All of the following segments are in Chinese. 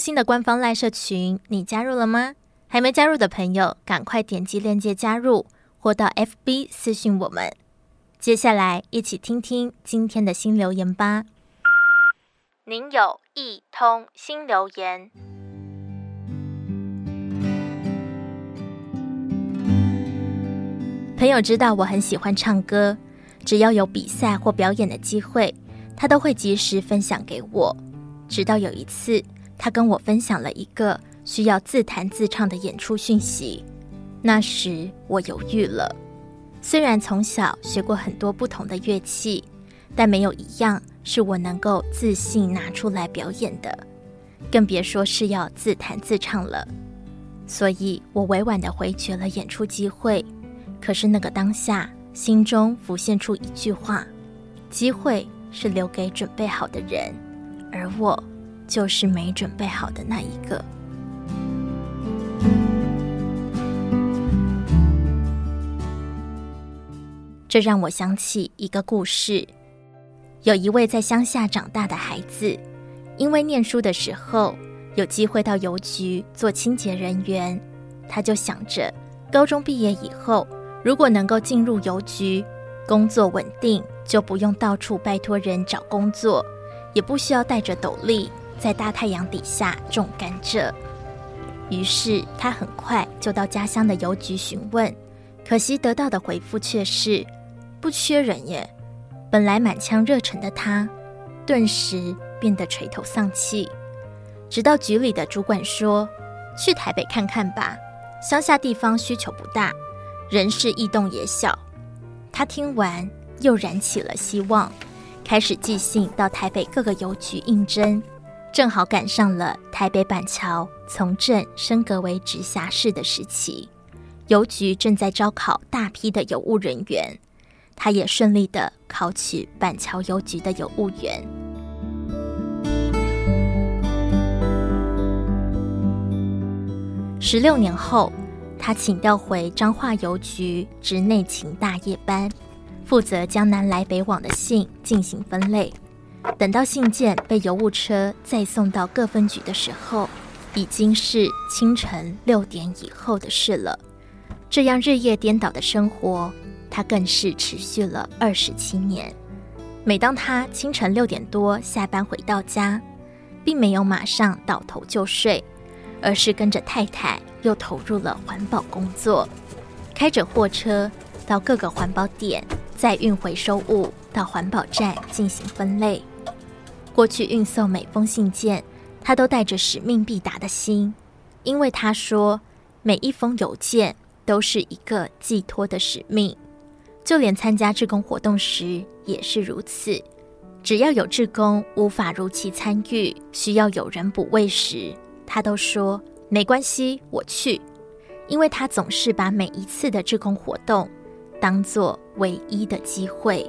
新的官方赖社群，你加入了吗？还没加入的朋友，赶快点击链接加入，或到 FB 私讯我们。接下来一起听听今天的新留言吧。您有一通新留言。朋友知道我很喜欢唱歌，只要有比赛或表演的机会，他都会及时分享给我。直到有一次，他跟我分享了一个需要自弹自唱的演出讯息，那时我犹豫了。虽然从小学过很多不同的乐器，但没有一样是我能够自信拿出来表演的，更别说是要自弹自唱了。所以我委婉地回绝了演出机会。可是那个当下，心中浮现出一句话：机会是留给准备好的人，而我就是没准备好的那一个。这让我想起一个故事：有一位在乡下长大的孩子，因为念书的时候有机会到邮局做清洁人员，他就想着高中毕业以后。如果能够进入邮局，工作稳定，就不用到处拜托人找工作，也不需要戴着斗笠在大太阳底下种甘蔗。于是他很快就到家乡的邮局询问，可惜得到的回复却是不缺人耶。本来满腔热忱的他，顿时变得垂头丧气。直到局里的主管说：“去台北看看吧，乡下地方需求不大。”人事异动也小，他听完又燃起了希望，开始寄信到台北各个邮局应征，正好赶上了台北板桥从镇升格为直辖市的时期，邮局正在招考大批的邮务人员，他也顺利的考取板桥邮局的邮务员。十六年后。他请调回彰化邮局值内勤大夜班，负责将南来北往的信进行分类。等到信件被邮务车再送到各分局的时候，已经是清晨六点以后的事了。这样日夜颠倒的生活，他更是持续了二十七年。每当他清晨六点多下班回到家，并没有马上倒头就睡，而是跟着太太。又投入了环保工作，开着货车到各个环保点，再运回收物到环保站进行分类。过去运送每封信件，他都带着使命必达的心，因为他说每一封邮件都是一个寄托的使命。就连参加志工活动时也是如此，只要有志工无法如期参与，需要有人补位时，他都说。没关系，我去，因为他总是把每一次的志工活动当作唯一的机会。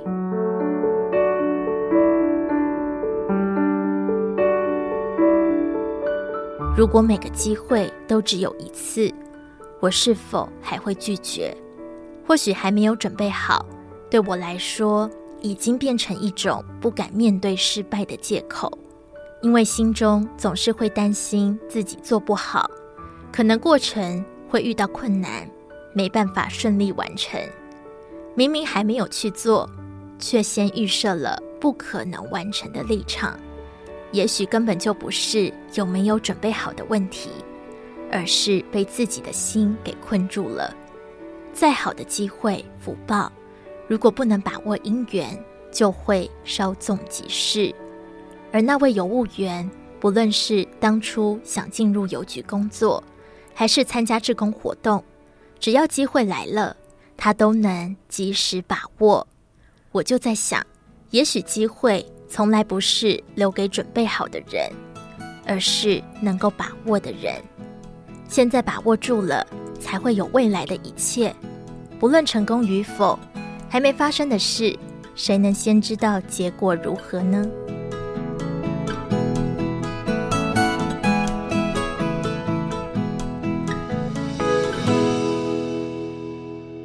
如果每个机会都只有一次，我是否还会拒绝？或许还没有准备好，对我来说已经变成一种不敢面对失败的借口。因为心中总是会担心自己做不好，可能过程会遇到困难，没办法顺利完成。明明还没有去做，却先预设了不可能完成的立场。也许根本就不是有没有准备好的问题，而是被自己的心给困住了。再好的机会、福报，如果不能把握因缘，就会稍纵即逝。而那位邮务员，不论是当初想进入邮局工作，还是参加志工活动，只要机会来了，他都能及时把握。我就在想，也许机会从来不是留给准备好的人，而是能够把握的人。现在把握住了，才会有未来的一切。不论成功与否，还没发生的事，谁能先知道结果如何呢？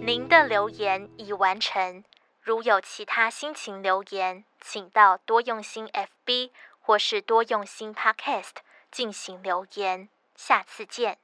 您的留言已完成。如有其他心情留言，请到多用心 FB 或是多用心 Podcast 进行留言。下次见。